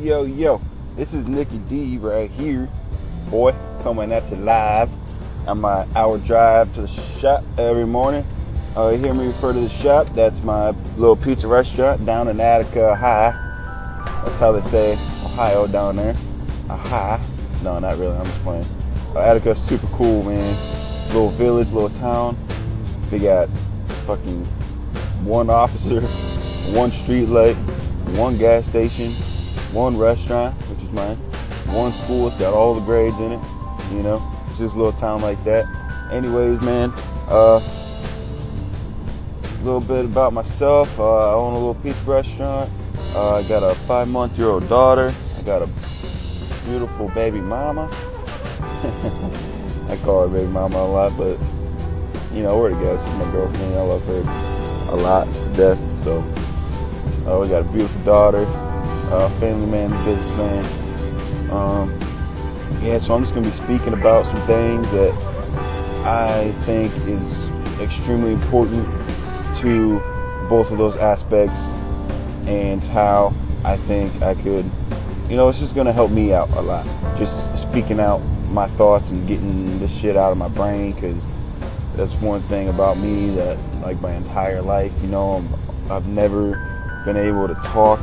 Yo, yo, this is Nicky D right here, boy, coming at you live on my hour drive to the shop every morning. Uh, you hear me refer to the shop? That's my little pizza restaurant down in Attica High. That's how they say Ohio down there. A high. No, not really. I'm just playing. Uh, Attica's super cool, man. Little village, little town. They got fucking one officer, one street light, one gas station, one restaurant, which is mine, one school. It's got all the grades in it. You know, it's just a little town like that. Anyways, man, uh, a little bit about myself. Uh, I own a little pizza restaurant. Uh, I got a five-month-year-old daughter. I got a beautiful baby mama. I call her baby mama a lot, but you know, we're together. She's my girlfriend. I love her a lot to death. So uh, we got a beautiful daughter, uh, family man, businessman. Um, yeah, so I'm just gonna be speaking about some things that I think is extremely important to both of those aspects and how I think I could, you know, it's just gonna help me out a lot. Just speaking out my thoughts and getting the shit out of my brain because that's one thing about me that like my entire life, you know, I'm, I've never been able to talk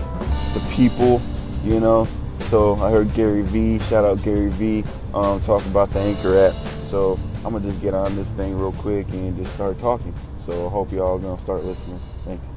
to people, you know. So I heard Gary Vee, shout out Gary Vee, um, talk about the Anchor app. So I'm gonna just get on this thing real quick and just start talking. So I hope y'all gonna start listening. Thanks.